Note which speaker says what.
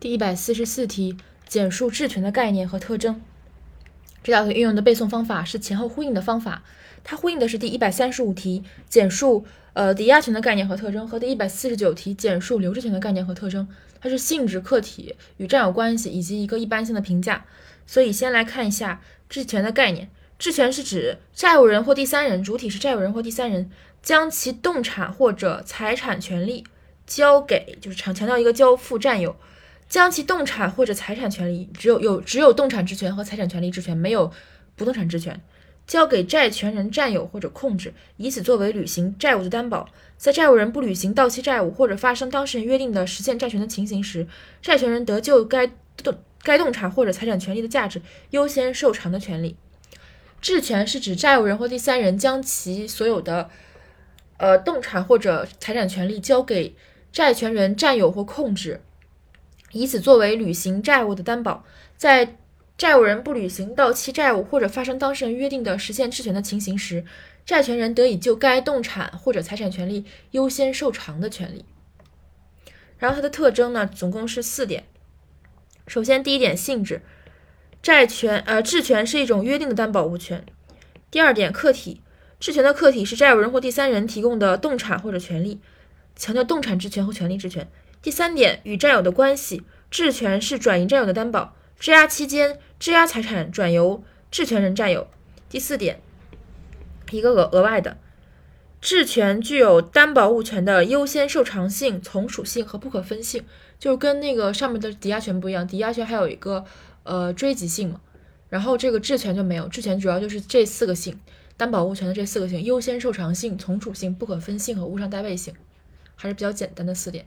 Speaker 1: 第一百四十四题，简述质权的概念和特征。这道题运用的背诵方法是前后呼应的方法，它呼应的是第一百三十五题简述呃抵押权的概念和特征和第一百四十九题简述留置权的概念和特征。它是性质、客体与占有关系以及一个一般性的评价。所以先来看一下质权的概念。质权是指债务人或第三人，主体是债务人或第三人，将其动产或者财产权利交给，就是强强调一个交付占有。将其动产或者财产权利，只有有只有动产质权和财产权利质权，没有不动产质权，交给债权人占有或者控制，以此作为履行债务的担保。在债务人不履行到期债务或者发生当事人约定的实现债权的情形时，债权人得就该动该动产或者财产权利的价值优先受偿的权利。质权是指债务人或第三人将其所有的呃动产或者财产权利交给债权人占有或控制。以此作为履行债务的担保，在债务人不履行到期债务或者发生当事人约定的实现质权的情形时，债权人得以就该动产或者财产权利优先受偿的权利。然后它的特征呢，总共是四点。首先，第一点性质，债权呃质权是一种约定的担保物权。第二点，客体，质权的客体是债务人或第三人提供的动产或者权利，强调动产质权和权利质权。第三点，与占有的关系，质权是转移占有的担保，质押期间，质押财产转由质权人占有。第四点，一个额额外的，质权具有担保物权的优先受偿性、从属性和不可分性，就跟那个上面的抵押权不一样，抵押权还有一个呃追及性嘛，然后这个质权就没有，质权主要就是这四个性，担保物权的这四个性：优先受偿性、从属性、不可分性和物上代位性，还是比较简单的四点。